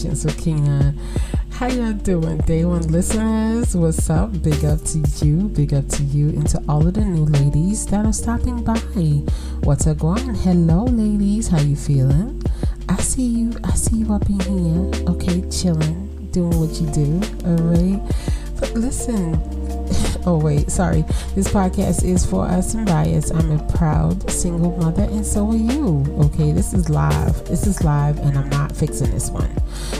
Conversations with Keyna. How y'all doing, day one listeners? What's up? Big up to you, big up to you, and to all of the new ladies that are stopping by. What's up, going? Hello, ladies. How you feeling? I see you. I see you up in here. Okay, chilling, doing what you do. All right. But listen, oh wait, sorry. This podcast is for us and by us. I'm a proud single mother, and so are you. Okay, this is live. This is live, and I'm not fixing this one.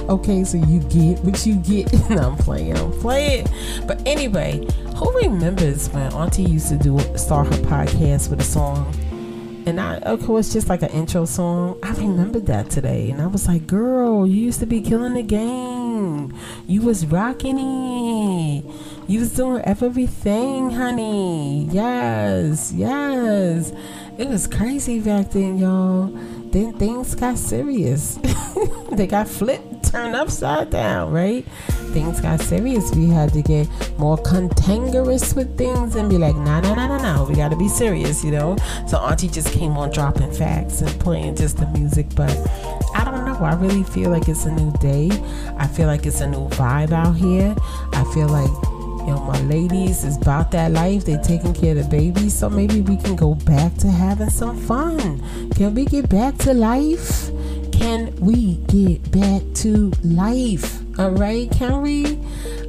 Okay, so you get what you get. no, I'm playing. I'm playing. But anyway, who remembers when Auntie used to do start her podcast with a song? And I, of course, just like an intro song. I remembered that today, and I was like, "Girl, you used to be killing the game. You was rocking it." You was doing everything, honey. Yes, yes. It was crazy back then, y'all. Then things got serious. they got flipped, turned upside down, right? Things got serious. We had to get more cantankerous with things and be like, nah, nah, nah, nah, nah. We got to be serious, you know? So Auntie just came on dropping facts and playing just the music, but I don't know. I really feel like it's a new day. I feel like it's a new vibe out here. I feel like know, my ladies is about that life. They taking care of the babies, so maybe we can go back to having some fun. Can we get back to life? Can we get back to life? All right, can we?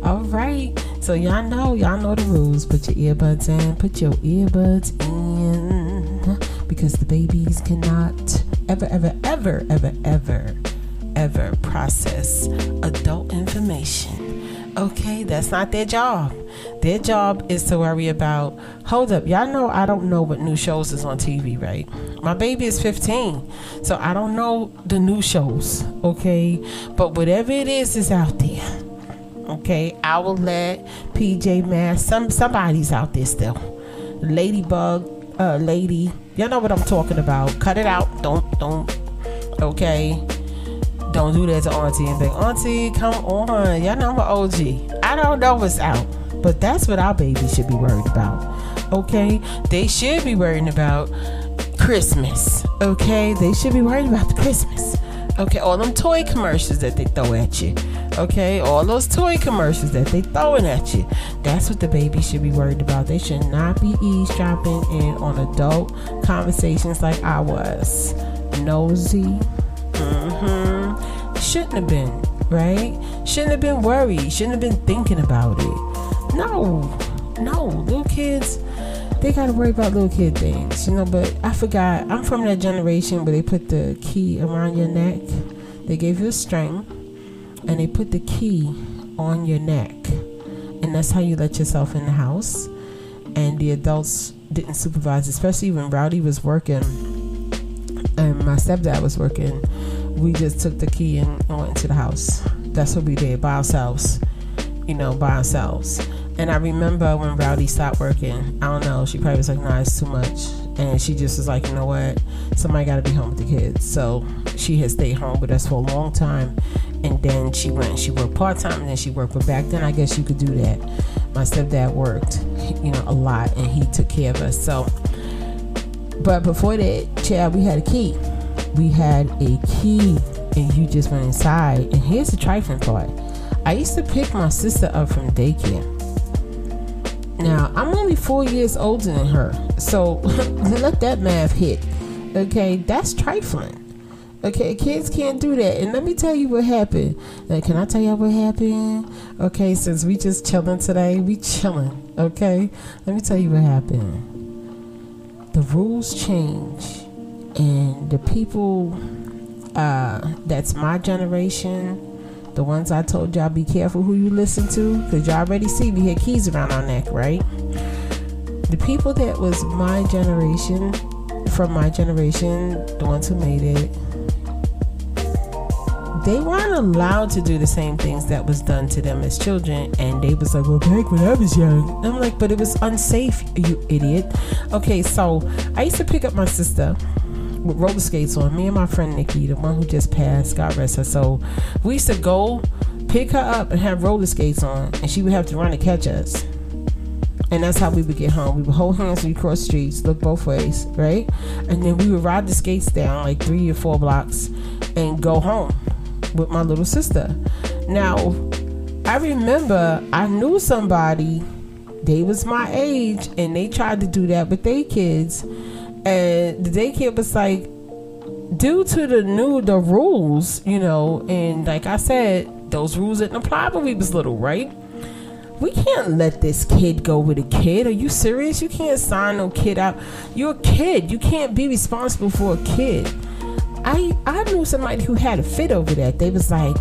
All right. So y'all know, y'all know the rules. Put your earbuds in. Put your earbuds in, because the babies cannot ever, ever, ever, ever, ever, ever process adult information Okay, that's not their job. Their job is to worry about. Hold up, y'all know I don't know what new shows is on TV, right? My baby is 15, so I don't know the new shows. Okay, but whatever it is is out there. Okay, I will let PJ Masks. Some somebody's out there still. Ladybug, uh, lady. Y'all know what I'm talking about. Cut it out. Don't don't. Okay don't do that to Auntie and think, Auntie, come on. Y'all know I'm an OG. I don't know what's out. But that's what our babies should be worried about. Okay? They should be worrying about Christmas. Okay? They should be worried about the Christmas. Okay, all them toy commercials that they throw at you. Okay, all those toy commercials that they throwing at you. That's what the baby should be worried about. They should not be eavesdropping in on adult conversations like I was. Nosy. Mm-hmm shouldn't have been, right? Shouldn't have been worried. Shouldn't have been thinking about it. No, no, little kids, they gotta worry about little kid things, you know. But I forgot, I'm from that generation where they put the key around your neck. They gave you a string, and they put the key on your neck, and that's how you let yourself in the house. And the adults didn't supervise, especially when Rowdy was working and my stepdad was working we just took the key and went into the house. That's what we did by ourselves, you know, by ourselves. And I remember when Rowdy stopped working, I don't know, she probably was like, nah, it's too much. And she just was like, you know what? Somebody got to be home with the kids. So she had stayed home with us for a long time. And then she went, she worked part time and then she worked. But back then, I guess you could do that. My stepdad worked, you know, a lot and he took care of us. So, but before that, child, we had a key we had a key and you just went inside. And here's the trifling part I used to pick my sister up from daycare. Now, I'm only four years older than her, so let that math hit. Okay, that's trifling. Okay, kids can't do that. And let me tell you what happened. Like, can I tell y'all what happened? Okay, since we just chilling today, we chilling. Okay, let me tell you what happened. The rules change and the people uh, that's my generation the ones I told y'all be careful who you listen to because y'all already see we had keys around our neck, right? The people that was my generation, from my generation, the ones who made it, they weren't allowed to do the same things that was done to them as children. And they was like, well, back when I was young. I'm like, but it was unsafe, you idiot. Okay, so I used to pick up my sister with roller skates on. Me and my friend Nikki, the one who just passed, God rest her soul. We used to go pick her up and have roller skates on, and she would have to run to catch us. And that's how we would get home. We would hold hands, we cross streets, look both ways, right? And then we would ride the skates down like three or four blocks and go home with my little sister. Now, I remember I knew somebody, they was my age, and they tried to do that with their kids. And the daycare was like, due to the new the rules, you know, and like I said, those rules didn't apply when we was little, right? We can't let this kid go with a kid. Are you serious? You can't sign no kid out. You're a kid. You can't be responsible for a kid. I I knew somebody who had a fit over that. They was like,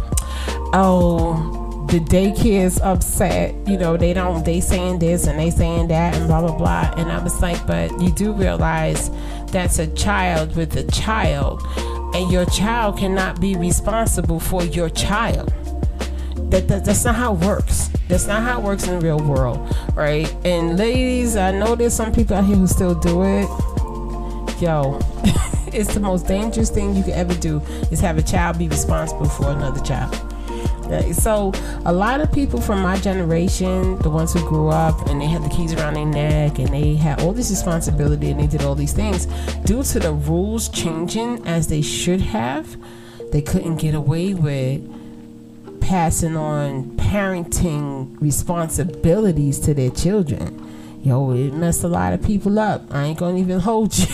oh, the daycare's upset. You know, they don't they saying this and they saying that and blah blah blah. And I was like, but you do realize that's a child with a child, and your child cannot be responsible for your child. That, that that's not how it works. That's not how it works in the real world, right? And ladies, I know there's some people out here who still do it. Yo. it's the most dangerous thing you could ever do is have a child be responsible for another child. So a lot of people from my generation, the ones who grew up and they had the keys around their neck and they had all this responsibility and they did all these things, due to the rules changing as they should have, they couldn't get away with passing on parenting responsibilities to their children. Yo, it messed a lot of people up. I ain't gonna even hold you.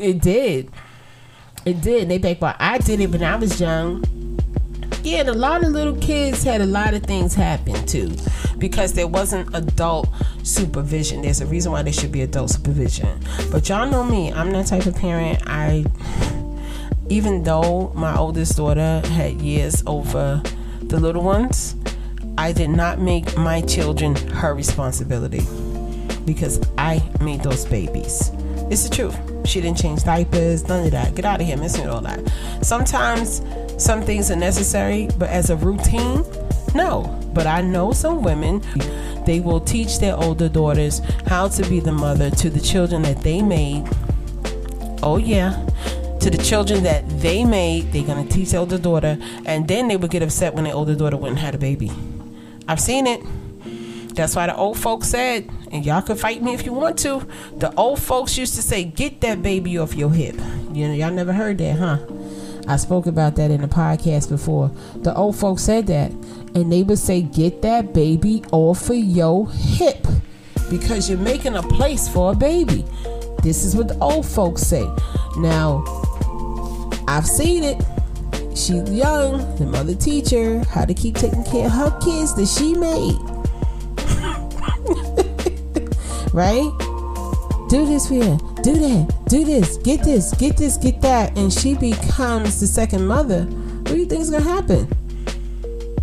it did. It did. They back, but I did it when I was young. And a lot of little kids had a lot of things happen too, because there wasn't adult supervision. There's a reason why there should be adult supervision. But y'all know me. I'm that type of parent. I, even though my oldest daughter had years over the little ones, I did not make my children her responsibility because I made those babies. It's the truth. She didn't change diapers, none of that. Get out of here, missing all that. Sometimes some things are necessary, but as a routine, no. But I know some women, they will teach their older daughters how to be the mother to the children that they made. Oh, yeah. To the children that they made, they're going to teach their older daughter, and then they would get upset when their older daughter and had a baby. I've seen it. That's why the old folks said, and y'all can fight me if you want to. The old folks used to say, "Get that baby off your hip." You know, y'all never heard that, huh? I spoke about that in the podcast before. The old folks said that, and they would say, "Get that baby off of your hip," because you're making a place for a baby. This is what the old folks say. Now, I've seen it. She's young, the mother teacher, how to keep taking care of her kids that she made right? Do this for you. Do that. Do this. Get this. Get this. Get that. And she becomes the second mother. What do you think is gonna happen?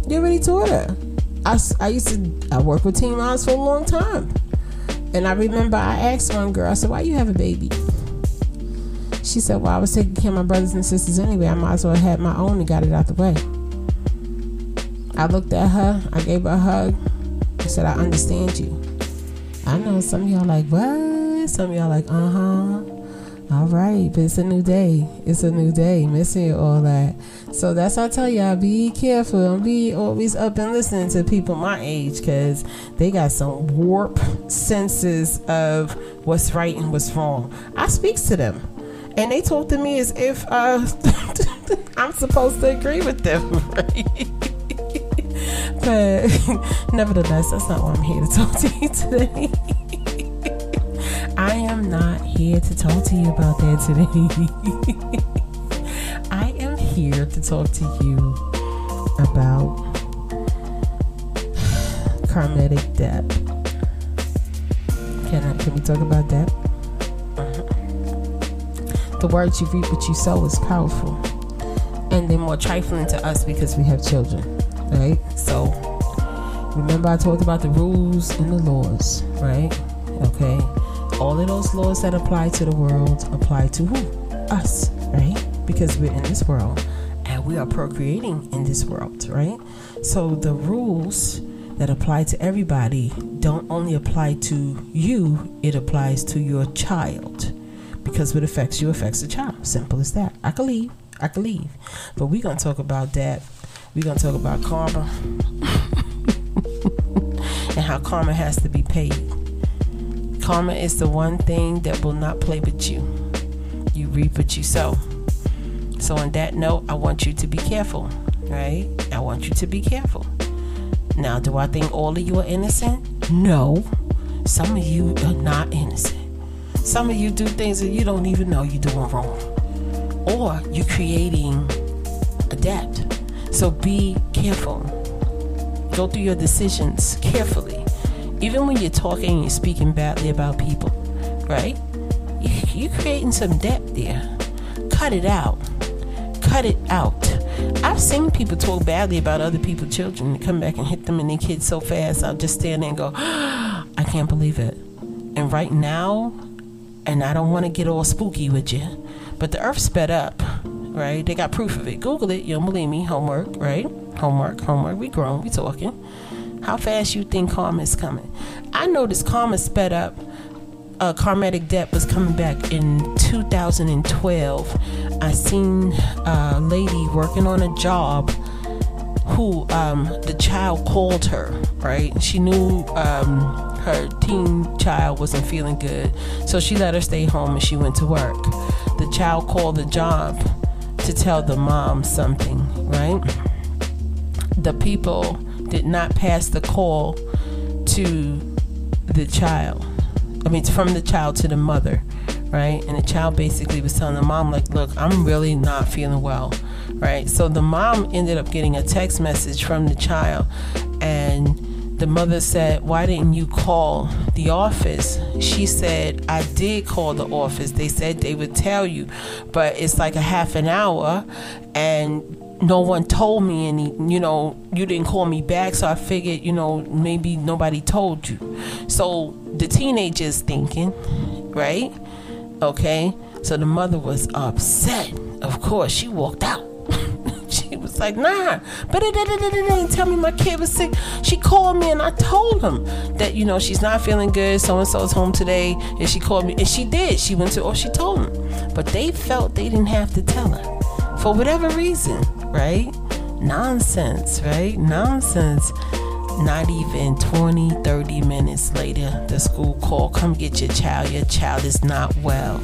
You already taught her. I, I used to I worked with teen moms for a long time, and I remember I asked one girl. I said, "Why you have a baby?" She said, "Well, I was taking care of my brothers and sisters anyway. I might as well have my own and got it out the way." I looked at her. I gave her a hug. I said, "I understand you." I know some of y'all like, what? Some of y'all like, uh huh. All right, but it's a new day. It's a new day. Missing all that. So that's why I tell y'all, be careful and be always up and listening to people my age because they got some warp senses of what's right and what's wrong. I speaks to them and they talk to me as if uh, I'm supposed to agree with them, right? But nevertheless, that's not why I'm here to talk to you today. I am not here to talk to you about that today. I am here to talk to you about karmic debt. Can I, can we talk about that? The words you reap what you sow is powerful, and they're more trifling to us because we have children right? So remember I talked about the rules and the laws, right? Okay. All of those laws that apply to the world apply to who? Us, right? Because we're in this world and we are procreating in this world, right? So the rules that apply to everybody don't only apply to you, it applies to your child. Because what affects you affects the child. Simple as that. I can leave. I can leave. But we're going to talk about that we're going to talk about karma and how karma has to be paid. Karma is the one thing that will not play with you. You reap what you sow. So, on that note, I want you to be careful, right? I want you to be careful. Now, do I think all of you are innocent? No. Some of you are not innocent. Some of you do things that you don't even know you're doing wrong. Or you're creating a debt. So be careful. Go through your decisions carefully. Even when you're talking and you're speaking badly about people, right? You're creating some depth there. Cut it out. Cut it out. I've seen people talk badly about other people's children and come back and hit them and their kids so fast. I'll just stand there and go, I can't believe it. And right now, and I don't want to get all spooky with you, but the earth sped up, right? They got proof of it. Google it. You don't believe me. Homework, right? Homework, homework. We grown. We talking. How fast you think karma is coming? I noticed karma sped up. Uh, karmatic debt was coming back in 2012. I seen a lady working on a job who um, the child called her, right? She knew um, her teen child wasn't feeling good, so she let her stay home and she went to work. The child called the job to tell the mom something, right? The people did not pass the call to the child. I mean, from the child to the mother, right? And the child basically was telling the mom, like, look, I'm really not feeling well, right? So the mom ended up getting a text message from the child, and the mother said, Why didn't you call the office? She said, I did call the office. They said they would tell you, but it's like a half an hour and no one told me any you know you didn't call me back so i figured you know maybe nobody told you so the teenager's thinking right okay so the mother was upset of course she walked out She was like, nah, but didn't tell me my kid was sick. She called me and I told him that, you know, she's not feeling good. So and so's home today. And she called me and she did. She went to, or she told him. But they felt they didn't have to tell her for whatever reason, right? Nonsense, right? Nonsense. Not even 20, 30 minutes later, the school called, come get your child. Your child is not well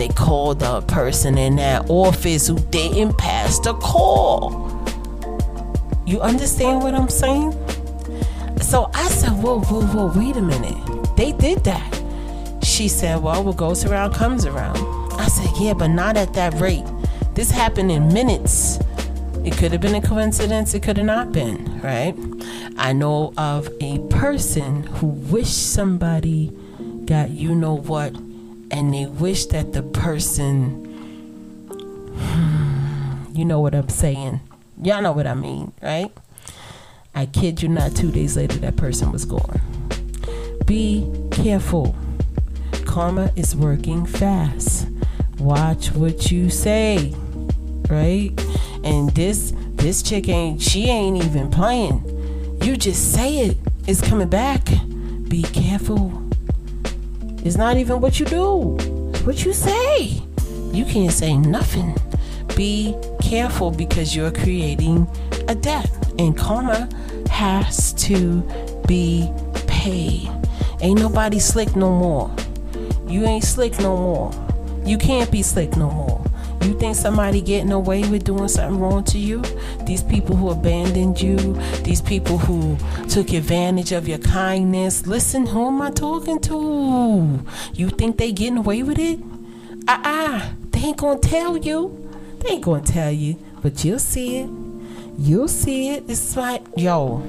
they called the person in that office who didn't pass the call. You understand what I'm saying? So I said, whoa, whoa, whoa, wait a minute. They did that. She said, well, what goes around comes around. I said, yeah, but not at that rate. This happened in minutes. It could have been a coincidence, it could have not been, right? I know of a person who wished somebody got you know what and they wish that the person, hmm, you know what I'm saying. Y'all know what I mean, right? I kid you not, two days later, that person was gone. Be careful. Karma is working fast. Watch what you say, right? And this this chick ain't she ain't even playing. You just say it. It's coming back. Be careful. It's not even what you do, what you say. You can't say nothing. Be careful because you're creating a debt, and karma has to be paid. Ain't nobody slick no more. You ain't slick no more. You can't be slick no more. You think somebody getting away with doing something wrong to you? These people who abandoned you, these people who took advantage of your kindness. Listen, who am I talking to? You think they getting away with it? Ah, uh-uh, they ain't gonna tell you. They ain't gonna tell you, but you'll see it. You'll see it. It's like, yo,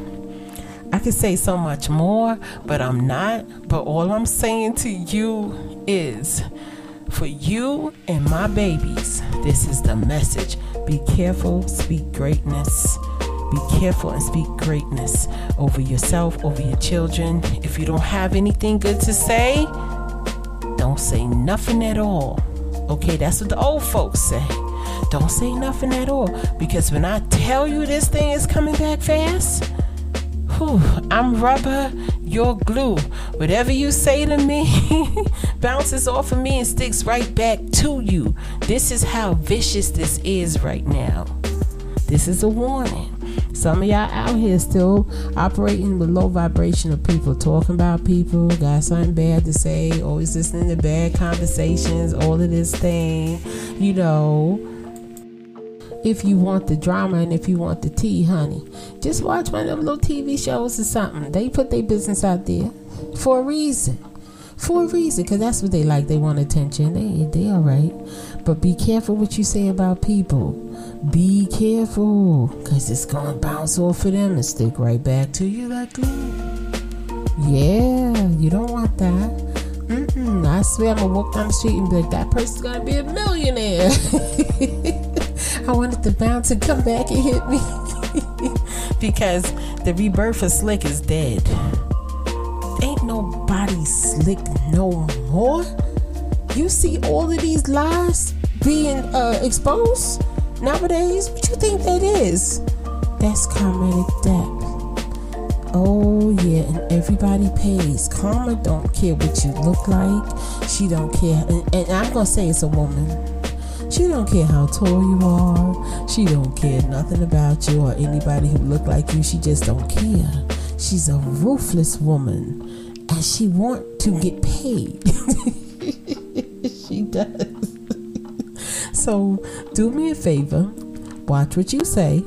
I could say so much more, but I'm not. But all I'm saying to you is for you and my babies, this is the message. Be careful, speak greatness. Be careful and speak greatness over yourself, over your children. If you don't have anything good to say, don't say nothing at all. Okay, that's what the old folks say. Don't say nothing at all. Because when I tell you this thing is coming back fast, whew, I'm rubber, you're glue. Whatever you say to me bounces off of me and sticks right back to you. This is how vicious this is right now. This is a warning. Some of y'all out here still operating with low vibrational people, talking about people, got something bad to say, always listening to bad conversations, all of this thing, you know. If you want the drama and if you want the tea, honey, just watch one of them little TV shows or something. They put their business out there for a reason. For a reason because that's what they like. They want attention. They they all right. But be careful what you say about people. Be careful because it's gonna bounce off of them and stick right back to you like ooh. yeah you don't want that. Mm-mm, I swear I'm gonna walk down the street and be like, that person's gonna be a millionaire. I wanted to bounce and come back and hit me because the rebirth of Slick is dead ain't nobody slick no more. You see all of these lies being uh, exposed nowadays. What you think that is? That's karmic debt. Oh yeah, and everybody pays. Karma don't care what you look like. She don't care, and, and I'm gonna say it's a woman. She don't care how tall you are. She don't care nothing about you or anybody who look like you. She just don't care. She's a ruthless woman and she want to get paid. she does. so do me a favor. Watch what you say.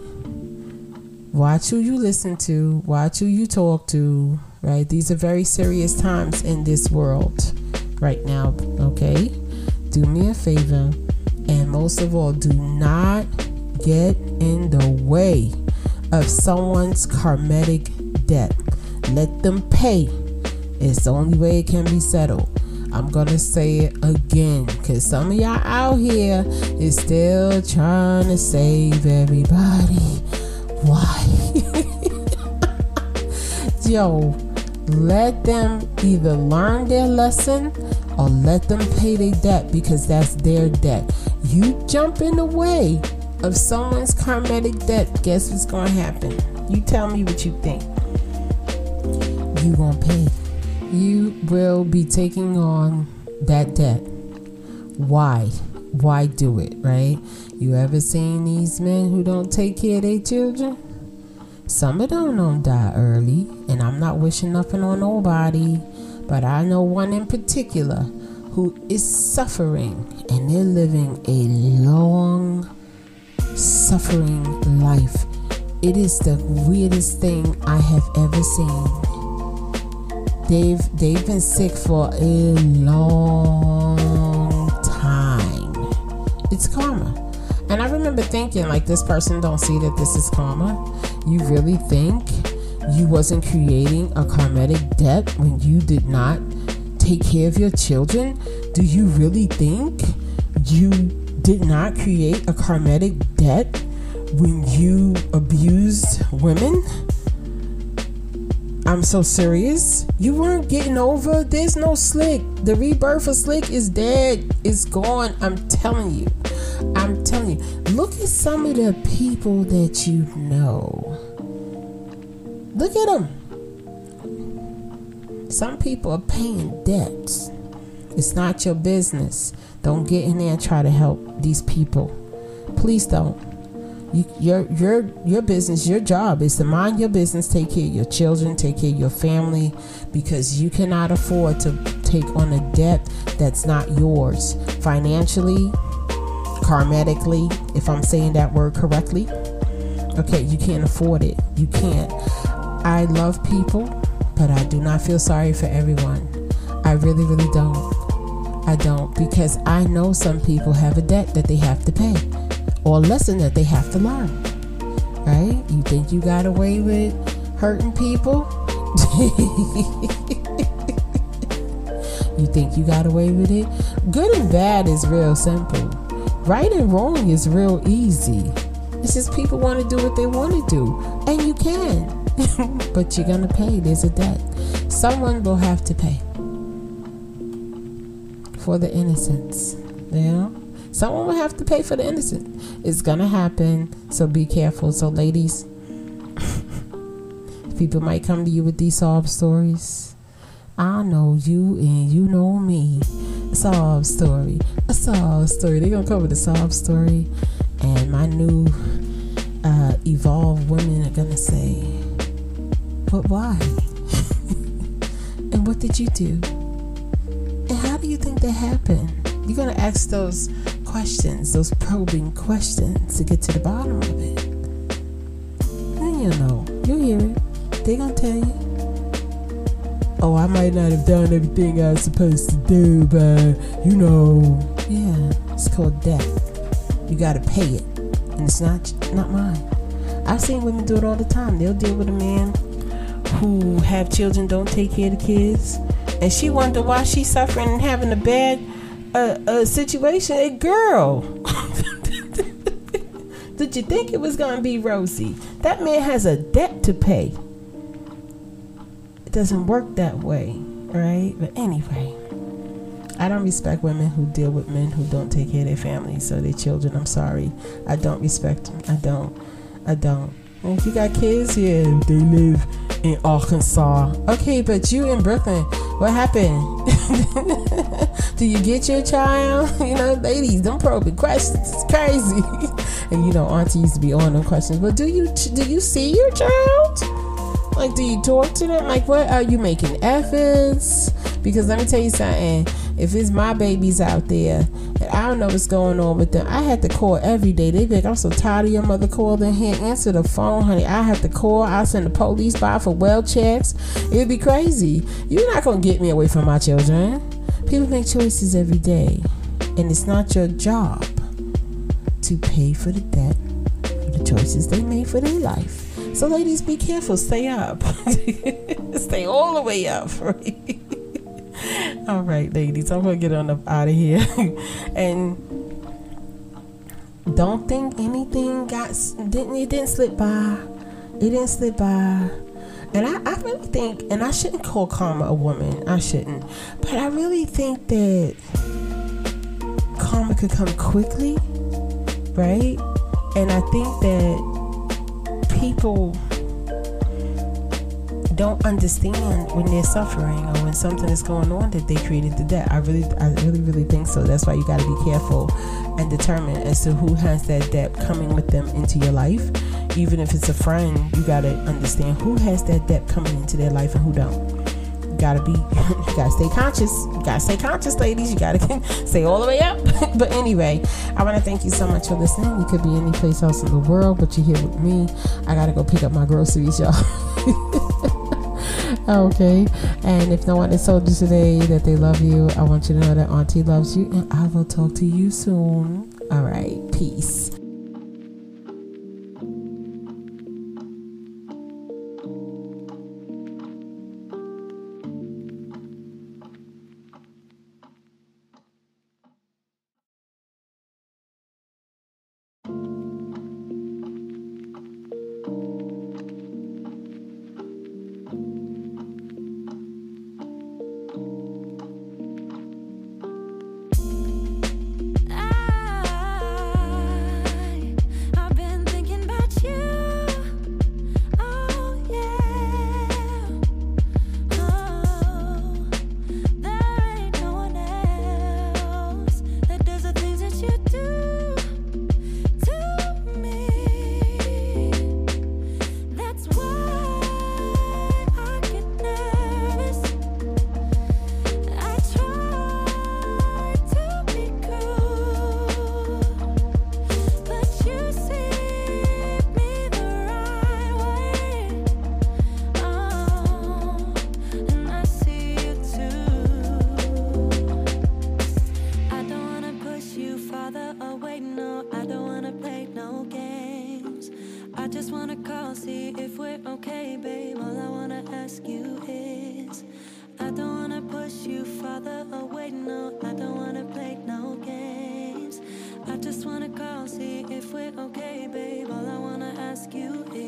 Watch who you listen to. Watch who you talk to. Right? These are very serious times in this world right now. Okay? Do me a favor. And most of all, do not get in the way of someone's karmic debt. Let them pay it's the only way it can be settled. I'm gonna say it again because some of y'all out here is still trying to save everybody. Why? Yo, let them either learn their lesson or let them pay their debt because that's their debt. You jump in the way of someone's karmic debt, guess what's gonna happen? You tell me what you think. You gonna pay you will be taking on that debt. Why? Why do it, right? You ever seen these men who don't take care of their children? Some of them don't die early, and I'm not wishing nothing on nobody, but I know one in particular who is suffering, and they're living a long, suffering life. It is the weirdest thing I have ever seen they've they've been sick for a long time. It's karma. And I remember thinking like this person don't see that this is karma. You really think you wasn't creating a karmic debt when you did not take care of your children? Do you really think you did not create a karmic debt when you abused women? I'm so serious. You weren't getting over. There's no slick. The rebirth of slick is dead. It's gone. I'm telling you. I'm telling you. Look at some of the people that you know. Look at them. Some people are paying debts. It's not your business. Don't get in there and try to help these people. Please don't. You, your your your business, your job is to mind your business, take care of your children, take care of your family, because you cannot afford to take on a debt that's not yours financially, karmatically. If I'm saying that word correctly, okay, you can't afford it. You can't. I love people, but I do not feel sorry for everyone. I really, really don't. I don't because I know some people have a debt that they have to pay or a lesson that they have to learn. Right? You think you got away with hurting people? you think you got away with it? Good and bad is real simple. Right and wrong is real easy. It's just people want to do what they want to do, and you can. but you're to pay. There's a debt. Someone will have to pay for the innocence. You know? Someone will have to pay for the innocent. It's gonna happen, so be careful. So, ladies, people might come to you with these sob stories. I know you and you know me. A sob story. A sob story. They're gonna come with a sob story. And my new uh, evolved women are gonna say, "But why?" and what did you do? And how do you think that happened? You're gonna ask those questions, those probing questions, to get to the bottom of it. Then you know, you hear it. They're gonna tell you oh, I might not have done everything I was supposed to do, but you know, yeah, it's called debt. You got to pay it, and it's not not mine. I've seen women do it all the time. They'll deal with a man who have children, don't take care of the kids, and she wonder why she's suffering and having a bad uh, uh, situation. A girl. Did you think it was going to be rosy? That man has a debt to pay It doesn't work that way, right? But anyway, I don't respect women who deal with men who don't take care of their families or their children. I'm sorry. I don't respect them. I don't. I don't. And if you got kids, yeah, they live in Arkansas. Okay, but you in Brooklyn, what happened? Do you get your child? You know, ladies, don't probe questions. It's crazy. and you know, Auntie used to be on them questions. But do you do you see your child? Like, do you talk to them? Like, what are you making efforts? Because let me tell you something. If it's my babies out there and I don't know what's going on with them, I had to call every day. They be like, I'm so tired of your mother calling here. Answer the phone, honey. I have to call. I send the police by for well checks. It'd be crazy. You're not gonna get me away from my children. People make choices every day, and it's not your job to pay for the debt for the choices they made for their life. So, ladies, be careful. Stay up. Stay all the way up. All right, ladies. I'm gonna get on up out of here. and don't think anything got didn't it didn't slip by. It didn't slip by. And I, I really think, and I shouldn't call karma a woman. I shouldn't. But I really think that karma could come quickly, right? And I think that people don't understand when they're suffering or when something is going on that they created the debt. I really, I really, really think so. That's why you got to be careful and determined as to who has that debt coming with them into your life. Even if it's a friend, you got to understand who has that debt coming into their life and who don't You gotta be, you gotta stay conscious. You gotta stay conscious, ladies. You gotta stay all the way up. but anyway, I want to thank you so much for listening. You could be any place else in the world, but you're here with me. I gotta go pick up my groceries, y'all. okay. And if no one has told you today that they love you, I want you to know that Auntie loves you, and I will talk to you soon. All right. Peace. father away. Oh, no, I don't wanna play no games. I just wanna call, see if we're okay, babe. All I wanna ask you is, I don't wanna push you farther oh, away. No, I don't wanna play no games. I just wanna call, see if we're okay, babe. All I wanna ask you is.